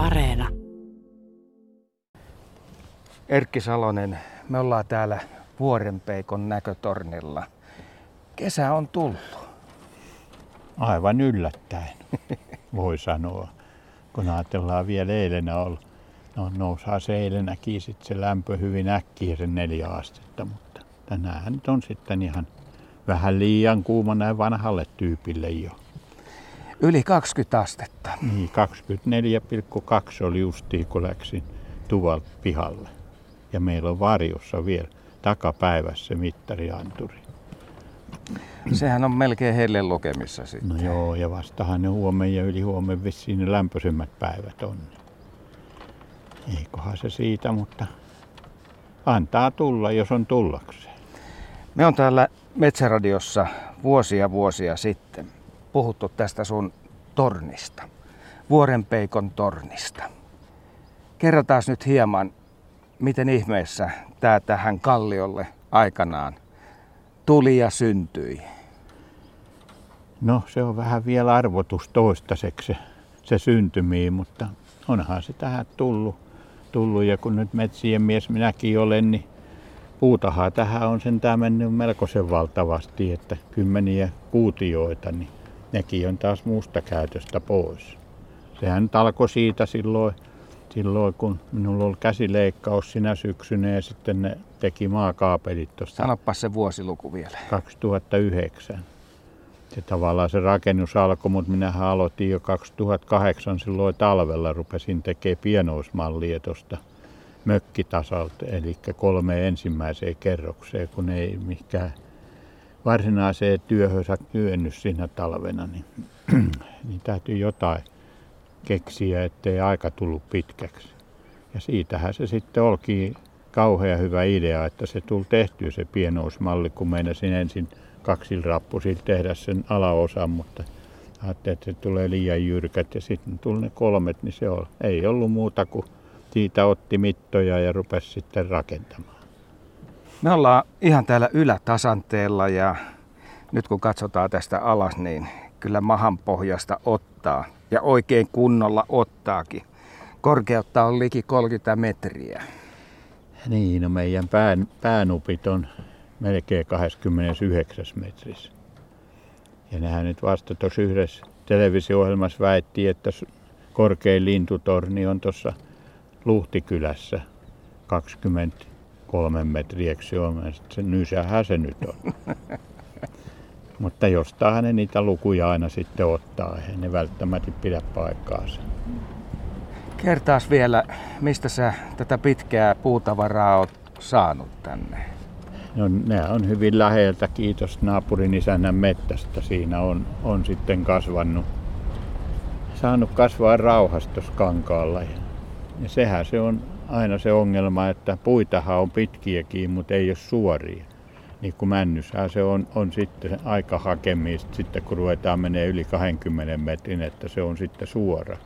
Areena. Erkki Salonen, me ollaan täällä Vuorenpeikon näkötornilla. Kesä on tullut. Aivan yllättäen, voi sanoa. Kun ajatellaan vielä eilenä ollut, no nousaa se eilenäkin sit se lämpö hyvin äkkiä sen neljä astetta, mutta tänään nyt on sitten ihan vähän liian kuuma näin vanhalle tyypille jo. Yli 20 astetta. Niin, 24,2 oli justiin, kun läksin tuvalta pihalle. Ja meillä on varjossa vielä takapäivässä mittarianturi. Sehän on melkein heille lukemissa sitten. No joo, ja vastahan ne huomenna ja yli huomenna vissiin ne lämpöisemmät päivät on. Eikohan se siitä, mutta antaa tulla, jos on tullakseen. Me on täällä Metsäradiossa vuosia vuosia sitten puhuttu tästä sun tornista, Vuorenpeikon tornista. Kerrotaan nyt hieman, miten ihmeessä tämä tähän kalliolle aikanaan tuli ja syntyi. No se on vähän vielä arvotus toistaiseksi se, syntymiin, mutta onhan se tähän tullut. tullut. Ja kun nyt metsien mies minäkin olen, niin puutahaa tähän on sentään mennyt melkoisen valtavasti, että kymmeniä kuutioita, niin nekin on taas muusta käytöstä pois. Sehän nyt alkoi siitä silloin, silloin kun minulla oli käsileikkaus sinä syksynä ja sitten ne teki maakaapelit tuosta Sanoppa se vuosiluku vielä. 2009. Se tavallaan se rakennus alkoi, mutta minähän aloitin jo 2008 silloin talvella. Rupesin tekemään pienoismallia tuosta mökkitasalta, eli kolme ensimmäiseen kerrokseen, kun ei mikään varsinaiseen työhönsä kyennyt siinä talvena, niin, niin täytyy jotain keksiä, ettei aika tullut pitkäksi. Ja siitähän se sitten olki kauhean hyvä idea, että se tuli tehtyä se pienousmalli, kun meinasin ensin kaksilrappusil tehdä sen alaosan, mutta ajattelin, että se tulee liian jyrkät ja sitten tuli ne kolmet, niin se on, ei ollut muuta kuin siitä otti mittoja ja rupesi sitten rakentamaan. Me ollaan ihan täällä ylätasanteella ja nyt kun katsotaan tästä alas, niin kyllä mahan pohjasta ottaa. Ja oikein kunnolla ottaakin. Korkeutta on liki 30 metriä. Niin, no meidän pään, päänupit on melkein 29 metrissä. Ja nehän nyt vasta tuossa yhdessä televisio-ohjelmassa väitti, että korkein lintutorni on tuossa Luhtikylässä 23 metriä, se on. Se nysähän se nyt on. Mutta jostain ne niitä lukuja aina sitten ottaa, ei ne välttämättä pidä paikkaansa. Kertaas vielä, mistä sä tätä pitkää puutavaraa oot saanut tänne? No, ne on hyvin läheltä, kiitos naapurin isännän mettästä. Siinä on, on sitten kasvanut, saanut kasvaa rauhastos kankaalla. Ja, ja sehän se on aina se ongelma, että puitahan on pitkiäkin, mutta ei ole suoria. Niin kuin männyshän se on, on sitten aika hakemista, sitten kun ruvetaan menee yli 20 metrin, että se on sitten suora.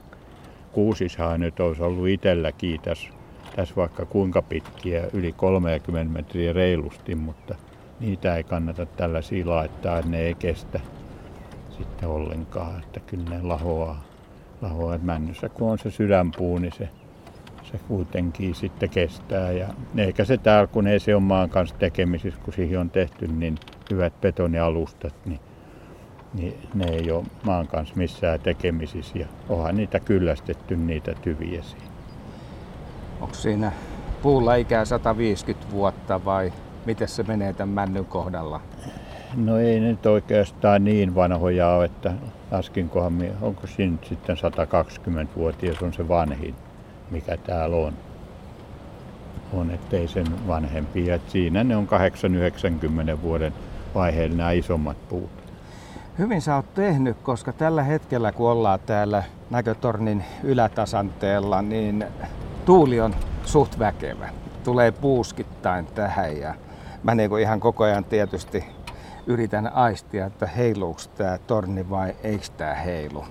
Kuusishan nyt olisi ollut itselläkin tässä, tässä vaikka kuinka pitkiä, yli 30 metriä reilusti, mutta niitä ei kannata tällaisia laittaa, ne ei kestä sitten ollenkaan, että kyllä ne lahoaa. lahoaa. Männyssä kun on se sydänpuu, niin se, se kuitenkin sitten kestää. Ja eikä se täällä, kun ei se ole maan kanssa tekemisissä, kun siihen on tehty niin hyvät betonialustat, niin niin ne ei ole maan kanssa missään tekemisissä ja onhan niitä kyllästetty niitä tyviä siinä. Onko siinä puulla ikää 150 vuotta vai miten se menee tämän männyn kohdalla? No ei nyt oikeastaan niin vanhoja ole, että laskinkohan, onko siinä nyt sitten 120-vuotias on se vanhin, mikä täällä on. On, ettei sen vanhempi. Et siinä ne on 8-90 vuoden vaiheilla nämä isommat puut. Hyvin sä oot tehnyt, koska tällä hetkellä kun ollaan täällä näkötornin ylätasanteella, niin tuuli on suht väkevä. Tulee puuskittain tähän ja mä niin ihan koko ajan tietysti yritän aistia, että heiluuko tämä torni vai eikö tämä heilu.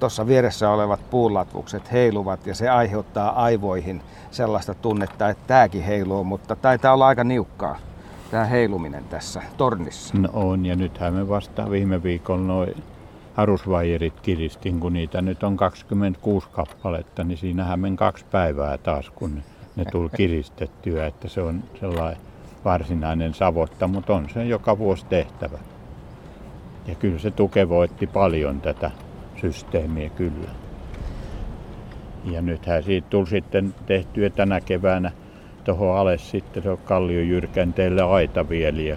Tuossa vieressä olevat puulatvukset heiluvat ja se aiheuttaa aivoihin sellaista tunnetta, että tämäkin heiluu, mutta taitaa olla aika niukkaa tämä heiluminen tässä tornissa. No on, ja nythän me vasta viime viikolla noin harusvaijerit kiristin, kun niitä nyt on 26 kappaletta, niin siinähän meni kaksi päivää taas, kun ne tuli kiristettyä, että se on sellainen varsinainen savotta, mutta on se joka vuosi tehtävä. Ja kyllä se tukevoitti paljon tätä systeemiä kyllä. Ja nythän siitä tuli sitten tehtyä tänä keväänä tuohon alas sitten se on kalliojyrkänteelle aita vielä. Ja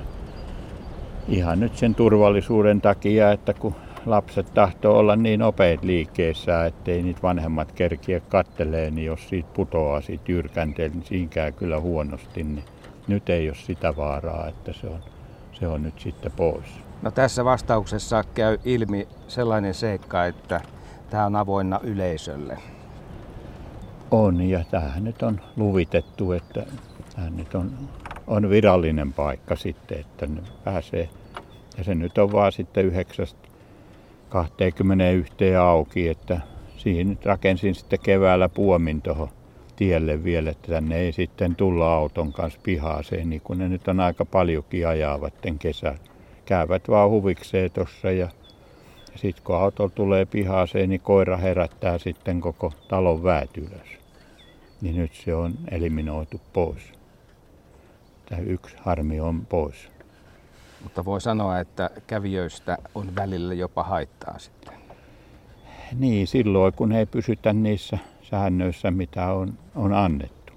ihan nyt sen turvallisuuden takia, että kun lapset tahtoo olla niin nopeat liikkeessä, ettei niitä vanhemmat kerkiä kattelee, niin jos siitä putoaa siitä jyrkänteelle, niin siinä käy kyllä huonosti. Niin nyt ei ole sitä vaaraa, että se on, se on nyt sitten pois. No tässä vastauksessa käy ilmi sellainen seikka, että tämä on avoinna yleisölle. On ja tämähän nyt on luvitettu, että tämä nyt on, on virallinen paikka sitten, että ne pääsee. Ja se nyt on vaan sitten 9 21 auki, että siihen nyt rakensin sitten keväällä puomin tuohon tielle vielä, että tänne ei sitten tulla auton kanssa pihaaseen, niin kun ne nyt on aika paljonkin ajaavat kesällä. Käyvät vaan huvikseen tuossa ja, sitten kun auto tulee pihaaseen, niin koira herättää sitten koko talon väät ylös. Niin nyt se on eliminoitu pois. Tämä yksi harmi on pois. Mutta voi sanoa, että kävijöistä on välillä jopa haittaa sitten. Niin, silloin kun ei pysytä niissä säännöissä, mitä on, on annettu.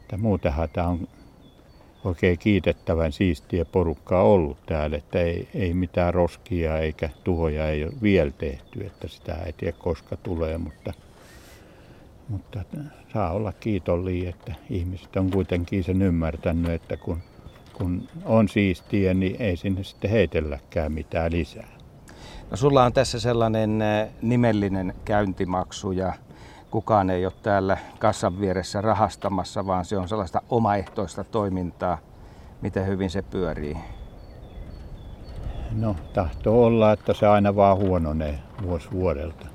Että muutenhan tämä on oikein kiitettävän siistiä porukkaa ollut täällä, että ei, ei mitään roskia eikä tuhoja ei ole vielä tehty, että sitä ei tiedä koska tulee, mutta, mutta saa olla kiitollinen, että ihmiset on kuitenkin sen ymmärtänyt, että kun, kun on siistiä, niin ei sinne sitten heitelläkään mitään lisää. No sulla on tässä sellainen eh, nimellinen käyntimaksu ja kukaan ei ole täällä kassan vieressä rahastamassa, vaan se on sellaista omaehtoista toimintaa. Miten hyvin se pyörii? No, tahtoo olla, että se aina vaan huononee vuosi vuodelta.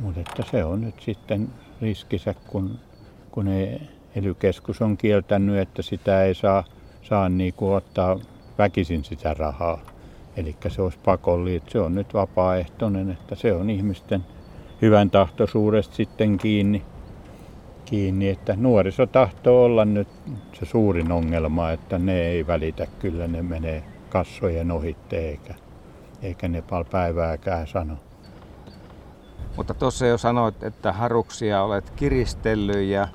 Mutta että se on nyt sitten riskissä, kun, kun ei, ely on kieltänyt, että sitä ei saa, saa niin kuin ottaa väkisin sitä rahaa. Eli se olisi pakollinen. Se on nyt vapaaehtoinen, että se on ihmisten hyvän tahtoisuudesta sitten kiinni, kiinni, että nuoriso tahtoo olla nyt se suurin ongelma, että ne ei välitä, kyllä ne menee kassojen ohitte eikä, eikä ne pal päivääkään sano. Mutta tuossa jo sanoit, että haruksia olet kiristellyt ja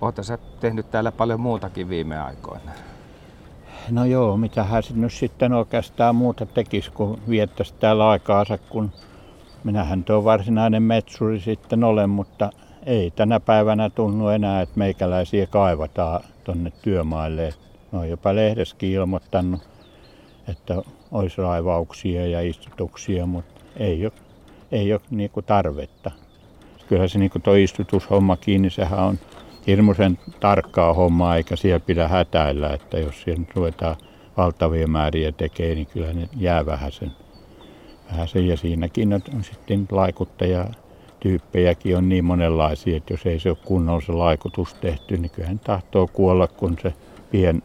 oletko sä tehnyt täällä paljon muutakin viime aikoina? No joo, mitä hän nyt sitten oikeastaan muuta tekisi, kun viettäisi täällä aikaansa, kun Minähän tuo varsinainen metsuri sitten olen, mutta ei tänä päivänä tunnu enää, että meikäläisiä kaivataan tuonne työmaille. Ne on jopa lehdessäkin ilmoittanut, että olisi raivauksia ja istutuksia, mutta ei ole, ei ole niinku tarvetta. Kyllä se niinku tuo istutushomma kiinni, sehän on hirmuisen tarkkaa hommaa, eikä siellä pidä hätäillä, että jos siellä ruvetaan valtavia määriä tekee, niin kyllä ne jää vähän sen vähän ja siinäkin on, sitten laikuttaja tyyppejäkin on niin monenlaisia, että jos ei se ole kunnolla se laikutus tehty, niin kyllähän tahtoo kuolla, kun se pien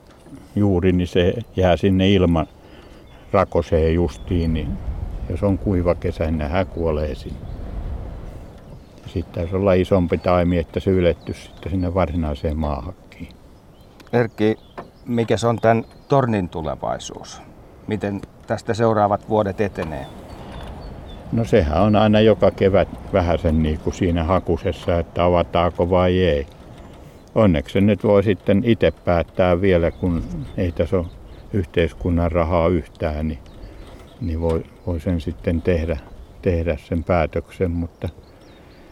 juuri, niin se jää sinne ilman rakoseen justiin, niin jos on kuiva kesä, niin hän kuolee sinne. Sitten täytyy olla isompi taimi, että se yletty sitten sinne varsinaiseen maahakkiin. Erkki, mikä on tämän tornin tulevaisuus? Miten tästä seuraavat vuodet etenee? No sehän on aina joka kevät vähän sen niin kuin siinä hakusessa, että avataanko vai ei. Onneksi nyt voi sitten itse päättää vielä, kun ei tässä ole yhteiskunnan rahaa yhtään, niin, niin voi, voi sen sitten tehdä, tehdä sen päätöksen. Mutta,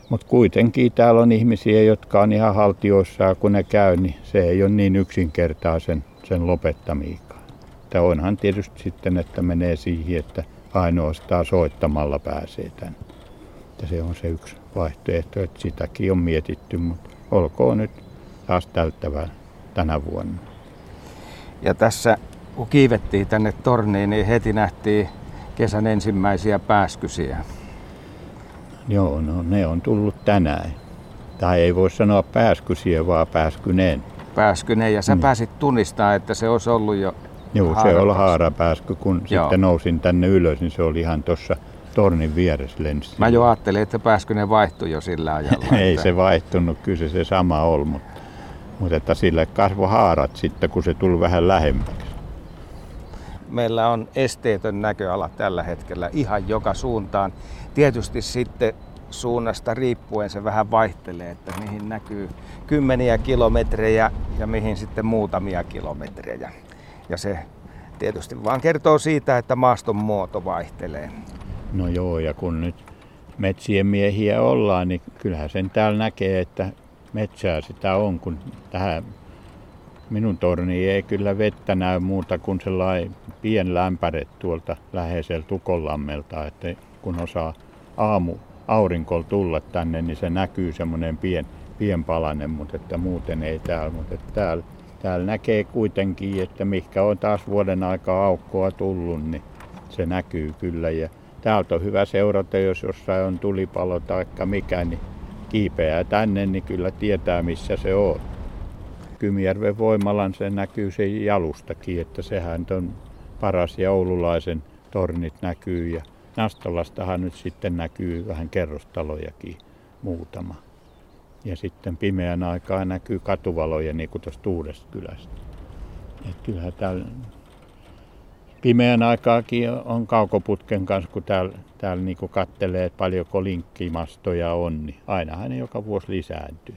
mutta kuitenkin täällä on ihmisiä, jotka on ihan haltioissaan, kun ne käy, niin se ei ole niin yksinkertaisen sen lopettamiikaan. Tämä onhan tietysti sitten, että menee siihen, että ainoastaan soittamalla pääsee tänne. Ja se on se yksi vaihtoehto, että sitäkin on mietitty, mutta olkoon nyt taas täyttävää tänä vuonna. Ja tässä kun kiivettiin tänne torniin, niin heti nähtiin kesän ensimmäisiä pääskysiä. Joo, no ne on tullut tänään. Tai ei voi sanoa pääskysiä, vaan pääskyneen. Pääskyneen, ja sä niin. pääsit tunnistamaan, että se olisi ollut jo Joo, se oli haarapääsky. Kun Joo. sitten nousin tänne ylös, niin se oli ihan tuossa tornin vieressä lensi. Mä jo ajattelin, että ne vaihtui jo sillä ajalla. Ei että... se vaihtunut, kyllä se, se sama oli, mutta, mutta että sille kasvoi haarat sitten, kun se tuli vähän lähemmäksi. Meillä on esteetön näköala tällä hetkellä ihan joka suuntaan. Tietysti sitten suunnasta riippuen se vähän vaihtelee, että mihin näkyy kymmeniä kilometrejä ja mihin sitten muutamia kilometrejä. Ja se tietysti vaan kertoo siitä, että maaston muoto vaihtelee. No joo, ja kun nyt metsien miehiä ollaan, niin kyllähän sen täällä näkee, että metsää sitä on, kun tähän minun torni ei kyllä vettä näy muuta kuin sellainen pien lämpäre tuolta läheiseltä Tukonlammelta, että kun osaa aamu aurinkolla tulla tänne, niin se näkyy semmoinen pien, pienpalanen, mutta että muuten ei täällä. Mutta että täällä, täällä näkee kuitenkin, että mikä on taas vuoden aikaa aukkoa tullut, niin se näkyy kyllä. Ja täältä on hyvä seurata, jos jossain on tulipalo tai mikä, niin kiipeää tänne, niin kyllä tietää missä se on. Kymijärven voimalan se näkyy se jalustakin, että sehän on paras ja oululaisen tornit näkyy ja Nastolastahan nyt sitten näkyy vähän kerrostalojakin muutama. Ja sitten pimeän aikaa näkyy katuvaloja niin kuin tuosta Uudesta kylästä. Et kyllähän täällä pimeän aikaakin on kaukoputken kanssa, kun täällä, täällä niin kattelee, että paljonko linkkimastoja on, niin ainahan ne joka vuosi lisääntyy.